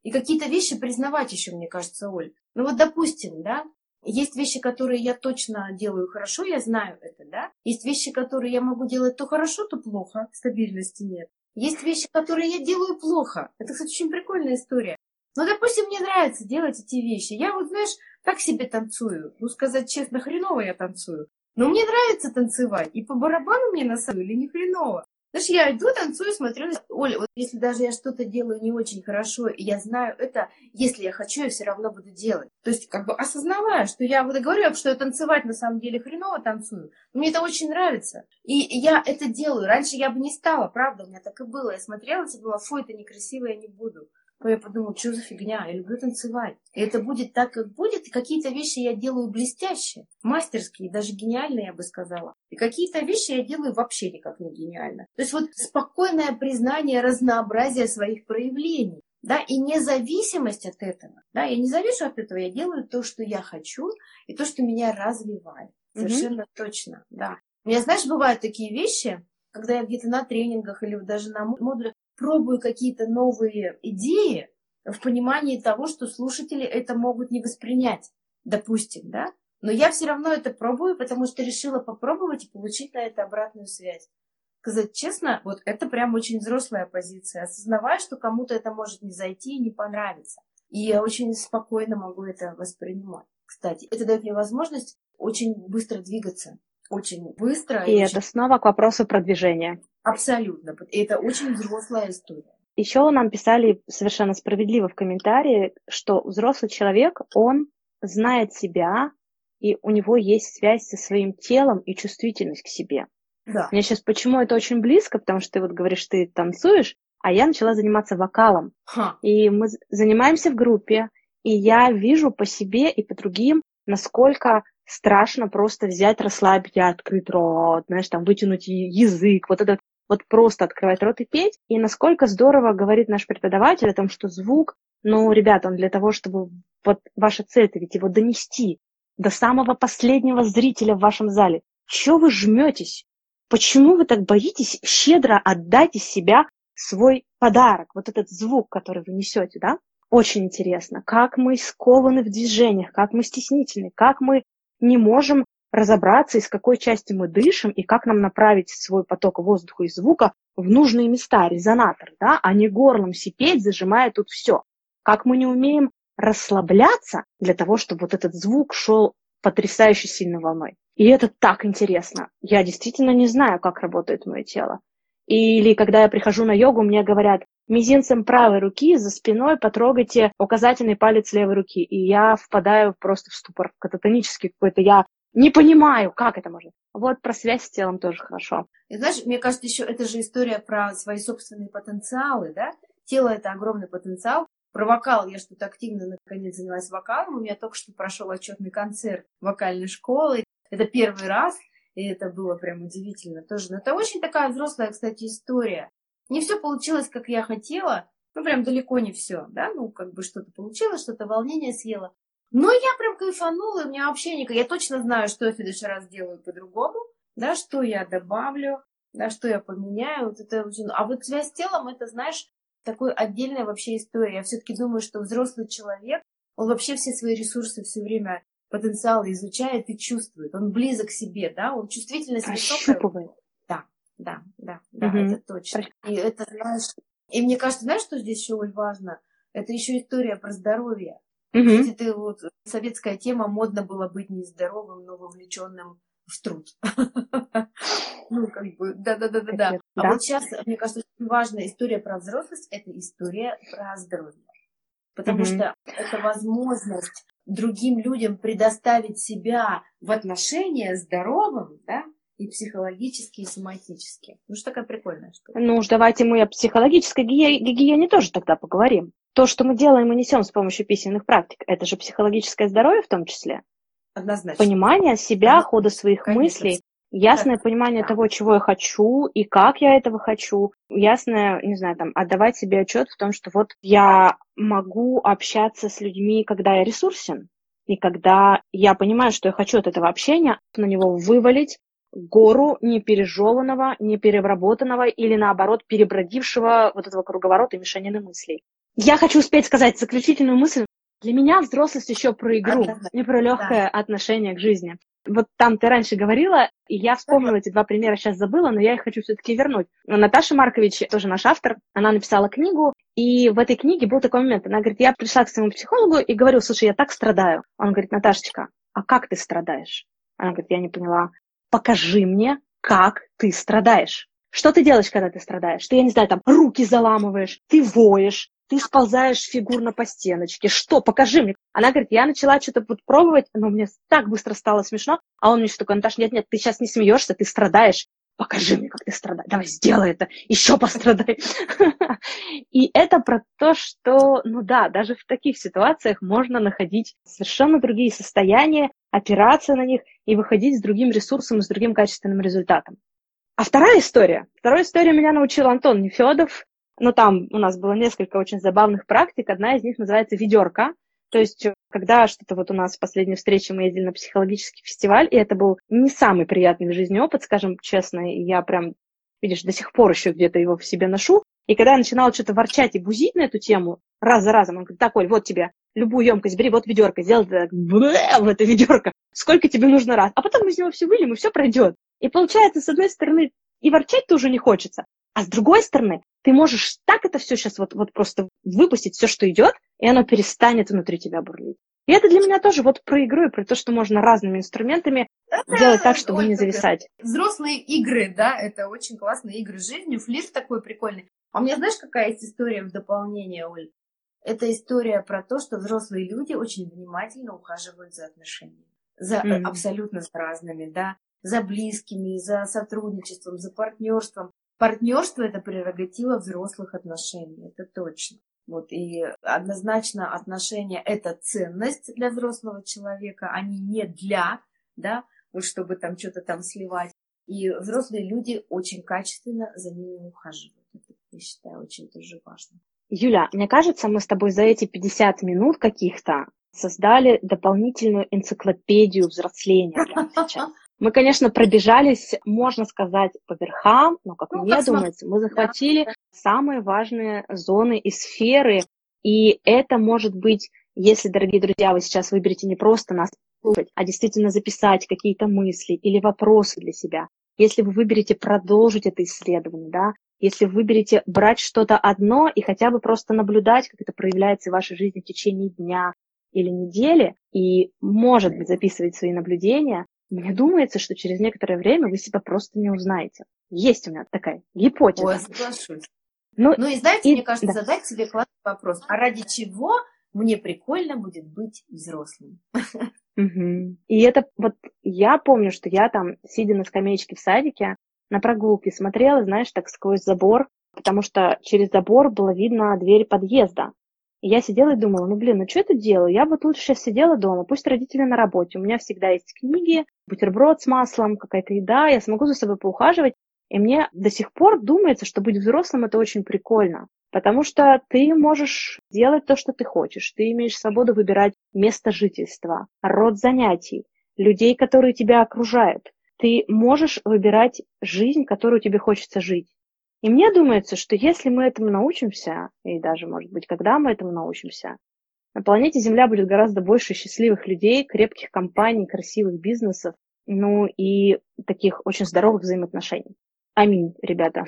И какие-то вещи признавать еще, мне кажется, Оль. Ну вот, допустим, да, есть вещи, которые я точно делаю хорошо, я знаю это, да. Есть вещи, которые я могу делать то хорошо, то плохо, стабильности нет. Есть вещи, которые я делаю плохо. Это, кстати, очень прикольная история. Но, допустим, мне нравится делать эти вещи. Я вот, знаешь, так себе танцую. Ну, сказать честно, хреново я танцую. Но мне нравится танцевать. И по барабану мне на самом деле не хреново. Знаешь, я иду, танцую, смотрю. Оля, вот если даже я что-то делаю не очень хорошо, и я знаю это, если я хочу, я все равно буду делать. То есть, как бы осознавая, что я вот говорю, что я танцевать на самом деле хреново танцую, мне это очень нравится. И я это делаю. Раньше я бы не стала, правда, у меня так и было. Я смотрела и думала, фу, это некрасиво, я не буду. Но я подумала, что за фигня, я люблю танцевать. И это будет так, как будет. И какие-то вещи я делаю блестяще, мастерские, даже гениальные, я бы сказала. И какие-то вещи я делаю вообще никак не гениально. То есть вот спокойное признание разнообразия своих проявлений. Да, и независимость от этого. Да, я не завишу от этого, я делаю то, что я хочу, и то, что меня развивает. Совершенно mm-hmm. точно, да. У меня, знаешь, бывают такие вещи, когда я где-то на тренингах или даже на модулях пробую какие-то новые идеи в понимании того, что слушатели это могут не воспринять, допустим, да? Но я все равно это пробую, потому что решила попробовать и получить на это обратную связь. Сказать честно, вот это прям очень взрослая позиция, осознавая, что кому-то это может не зайти и не понравиться. И я очень спокойно могу это воспринимать. Кстати, это дает мне возможность очень быстро двигаться. Очень быстро. И, и это очень... снова к вопросу продвижения. Абсолютно. И это очень взрослая история. Еще нам писали совершенно справедливо в комментарии, что взрослый человек, он знает себя, и у него есть связь со своим телом и чувствительность к себе. Да. Мне сейчас почему это очень близко, потому что ты вот говоришь, ты танцуешь, а я начала заниматься вокалом. Ха. И мы занимаемся в группе, и я вижу по себе и по другим, насколько страшно просто взять, расслабить и открыть рот, знаешь, там вытянуть язык, вот этот вот просто открывать рот и петь. И насколько здорово говорит наш преподаватель о том, что звук, ну, ребята, он для того, чтобы вот ваша цель, это ведь его донести до самого последнего зрителя в вашем зале. Чего вы жметесь? Почему вы так боитесь щедро отдать из себя свой подарок, вот этот звук, который вы несете, да? Очень интересно, как мы скованы в движениях, как мы стеснительны, как мы не можем разобраться, из какой части мы дышим и как нам направить свой поток воздуха и звука в нужные места, резонатор, да, а не горлом сипеть, зажимая тут все. Как мы не умеем расслабляться для того, чтобы вот этот звук шел потрясающе сильной волной. И это так интересно. Я действительно не знаю, как работает мое тело. Или когда я прихожу на йогу, мне говорят, мизинцем правой руки за спиной потрогайте указательный палец левой руки. И я впадаю просто в ступор, в кататонический какой-то. Я не понимаю, как это можно. Вот про связь с телом тоже хорошо. И знаешь, мне кажется, еще это же история про свои собственные потенциалы, да? Тело – это огромный потенциал. Про вокал я что-то активно наконец занялась вокалом. У меня только что прошел отчетный концерт вокальной школы. Это первый раз, и это было прям удивительно тоже. Но это очень такая взрослая, кстати, история. Не все получилось, как я хотела, ну, прям далеко не все, да, ну, как бы что-то получилось, что-то волнение съела. Но я прям кайфанула, у меня вообще никак... Я точно знаю, что я в следующий раз сделаю по-другому, да, что я добавлю, да, что я поменяю. Вот это очень... А вот связь с телом, это, знаешь, такой отдельная вообще история. Я все-таки думаю, что взрослый человек, он вообще все свои ресурсы все время потенциалы изучает и чувствует. Он близок к себе, да, он чувствительность высокая. Да, да, да, да, угу. это точно. И это, знаешь, и мне кажется, знаешь, что здесь еще важно? Это еще история про здоровье. Угу. Если ты вот советская тема, модно было быть нездоровым, но вовлеченным в труд. Ну, как бы, да-да-да-да-да. А вот сейчас, мне кажется, очень важная история про взрослость – это история про здоровье. Потому что это возможность другим людям предоставить себя в отношения здоровым, да, и психологически, и соматически. Ну, что такая прикольная штука. Ну уж давайте мы о психологической гигиене тоже тогда поговорим. То, что мы делаем и несем с помощью письменных практик, это же психологическое здоровье в том числе. Однозначно. Понимание себя, хода своих Конечно. мыслей. ясное понимание того, чего я хочу и как я этого хочу, ясное, не знаю, там, отдавать себе отчет в том, что вот я могу общаться с людьми, когда я ресурсен, и когда я понимаю, что я хочу от этого общения, на него вывалить гору непережеванного, непереработанного или, наоборот, перебродившего вот этого круговорота и мешанины мыслей. Я хочу успеть сказать заключительную мысль. Для меня взрослость еще про игру, не про легкое да. отношение к жизни. Вот там ты раньше говорила, и я вспомнила эти два примера, сейчас забыла, но я их хочу все-таки вернуть. Наташа Маркович, тоже наш автор, она написала книгу, и в этой книге был такой момент. Она говорит, я пришла к своему психологу и говорю, слушай, я так страдаю. Он говорит, Наташечка, а как ты страдаешь? Она говорит, я не поняла. Покажи мне, как ты страдаешь. Что ты делаешь, когда ты страдаешь? Ты, я не знаю, там руки заламываешь, ты воешь, ты сползаешь фигурно по стеночке. Что? Покажи мне. Она говорит, я начала что-то пробовать, но мне так быстро стало смешно. А он мне что такой, Наташа, нет-нет, ты сейчас не смеешься, ты страдаешь. Покажи мне, как ты страдаешь. Давай, сделай это. Еще пострадай. И это про то, что, ну да, даже в таких ситуациях можно находить совершенно другие состояния, опираться на них и выходить с другим ресурсом, с другим качественным результатом. А вторая история. Вторая история меня научил Антон Нефедов. Ну, там у нас было несколько очень забавных практик. Одна из них называется ведерко. То есть, когда что-то вот у нас в последней встрече мы ездили на психологический фестиваль, и это был не самый приятный в жизни опыт, скажем честно, и я прям, видишь, до сих пор еще где-то его в себе ношу. И когда я начинала что-то ворчать и бузить на эту тему, раз за разом, он говорит, так, Оль, вот тебе любую емкость бери, вот ведерко, сделай так, в это ведерко, сколько тебе нужно раз. А потом мы из него все выльем, и все пройдет. И получается, с одной стороны, и ворчать тоже не хочется, а с другой стороны, ты можешь так это все сейчас вот, вот просто выпустить, все, что идет, и оно перестанет внутри тебя бурлить. И это для меня тоже вот про игру и про то, что можно разными инструментами это делать так, чтобы не зависать. Взрослые игры, да, это очень классные игры жизни, флирт такой прикольный. А у меня знаешь, какая есть история в дополнение, Оль? Это история про то, что взрослые люди очень внимательно ухаживают за отношениями. За mm-hmm. абсолютно с разными, да. За близкими, за сотрудничеством, за партнерством. Партнерство это прерогатива взрослых отношений, это точно. Вот, и однозначно отношения – это ценность для взрослого человека, они не для, да, вот чтобы там что-то там сливать. И взрослые люди очень качественно за ними ухаживают. Это, я считаю, очень тоже важно. Юля, мне кажется, мы с тобой за эти 50 минут каких-то создали дополнительную энциклопедию взросления сейчас. Мы, конечно, пробежались, можно сказать, по верхам, но, как ну, мне как думается, мы захватили да. самые важные зоны и сферы. И это может быть, если, дорогие друзья, вы сейчас выберете не просто нас слушать, а действительно записать какие-то мысли или вопросы для себя. Если вы выберете продолжить это исследование, да, если вы выберете брать что-то одно и хотя бы просто наблюдать, как это проявляется в вашей жизни в течение дня или недели, и, может быть, записывать свои наблюдения, мне думается, что через некоторое время вы себя просто не узнаете. Есть у меня такая гипотеза. Ой, соглашусь. Ну, ну и знаете, и, мне кажется, да. задать себе классный вопрос. А ради чего мне прикольно будет быть взрослым? Угу. И это вот я помню, что я там, сидя на скамеечке в садике, на прогулке смотрела, знаешь, так сквозь забор, потому что через забор было видно дверь подъезда. И я сидела и думала, ну блин, ну что это делаю? Я вот лучше сейчас сидела дома, пусть родители на работе. У меня всегда есть книги, бутерброд с маслом, какая-то еда, я смогу за собой поухаживать. И мне до сих пор думается, что быть взрослым это очень прикольно. Потому что ты можешь делать то, что ты хочешь. Ты имеешь свободу выбирать место жительства, род занятий, людей, которые тебя окружают. Ты можешь выбирать жизнь, которую тебе хочется жить. И мне думается, что если мы этому научимся, и даже, может быть, когда мы этому научимся, на планете Земля будет гораздо больше счастливых людей, крепких компаний, красивых бизнесов, ну и таких очень здоровых взаимоотношений. Аминь, ребята.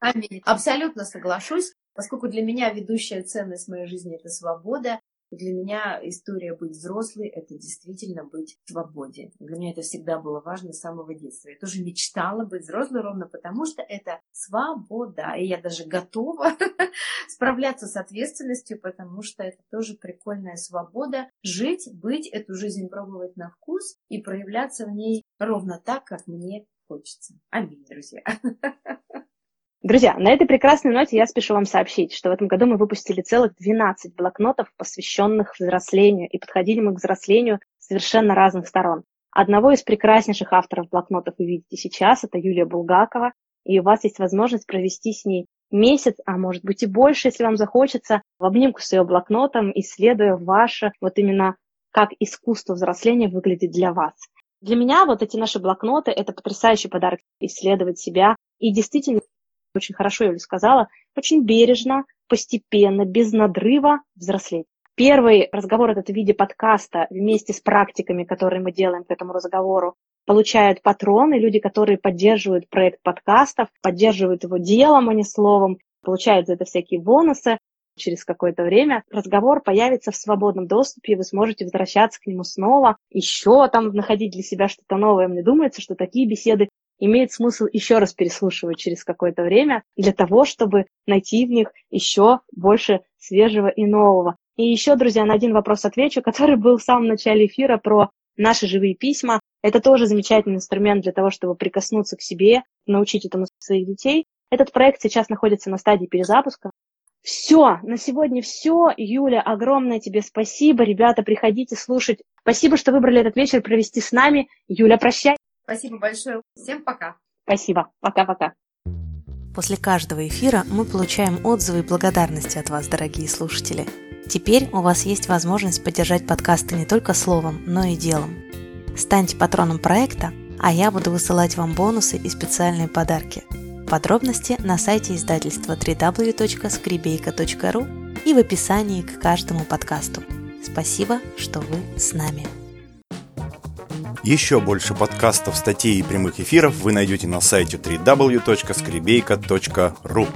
Аминь. Абсолютно соглашусь, поскольку для меня ведущая ценность моей жизни – это свобода, для меня история быть взрослой – это действительно быть в свободе. Для меня это всегда было важно с самого детства. Я тоже мечтала быть взрослой ровно потому, что это свобода. И я даже готова справляться с ответственностью, потому что это тоже прикольная свобода. Жить, быть, эту жизнь пробовать на вкус и проявляться в ней ровно так, как мне хочется. Аминь, друзья. Друзья, на этой прекрасной ноте я спешу вам сообщить, что в этом году мы выпустили целых 12 блокнотов, посвященных взрослению, и подходили мы к взрослению совершенно разных сторон. Одного из прекраснейших авторов блокнотов вы видите сейчас, это Юлия Булгакова, и у вас есть возможность провести с ней месяц, а может быть и больше, если вам захочется, в обнимку с ее блокнотом, исследуя ваше вот именно как искусство взросления выглядит для вас. Для меня вот эти наши блокноты – это потрясающий подарок исследовать себя. И действительно, очень хорошо Юля сказала, очень бережно, постепенно, без надрыва взрослеть. Первый разговор этот в виде подкаста вместе с практиками, которые мы делаем к этому разговору, получают патроны, люди, которые поддерживают проект подкастов, поддерживают его делом, а не словом, получают за это всякие бонусы. Через какое-то время разговор появится в свободном доступе, и вы сможете возвращаться к нему снова, еще там находить для себя что-то новое. Мне думается, что такие беседы имеет смысл еще раз переслушивать через какое-то время для того, чтобы найти в них еще больше свежего и нового. И еще, друзья, на один вопрос отвечу, который был в самом начале эфира про наши живые письма. Это тоже замечательный инструмент для того, чтобы прикоснуться к себе, научить этому своих детей. Этот проект сейчас находится на стадии перезапуска. Все, на сегодня все. Юля, огромное тебе спасибо. Ребята, приходите слушать. Спасибо, что выбрали этот вечер провести с нами. Юля, прощай. Спасибо большое. Всем пока. Спасибо. Пока-пока. После каждого эфира мы получаем отзывы и благодарности от вас, дорогие слушатели. Теперь у вас есть возможность поддержать подкасты не только словом, но и делом. Станьте патроном проекта, а я буду высылать вам бонусы и специальные подарки. Подробности на сайте издательства www.skribейка.ru и в описании к каждому подкасту. Спасибо, что вы с нами. Еще больше подкастов, статей и прямых эфиров вы найдете на сайте www.skribейка.ru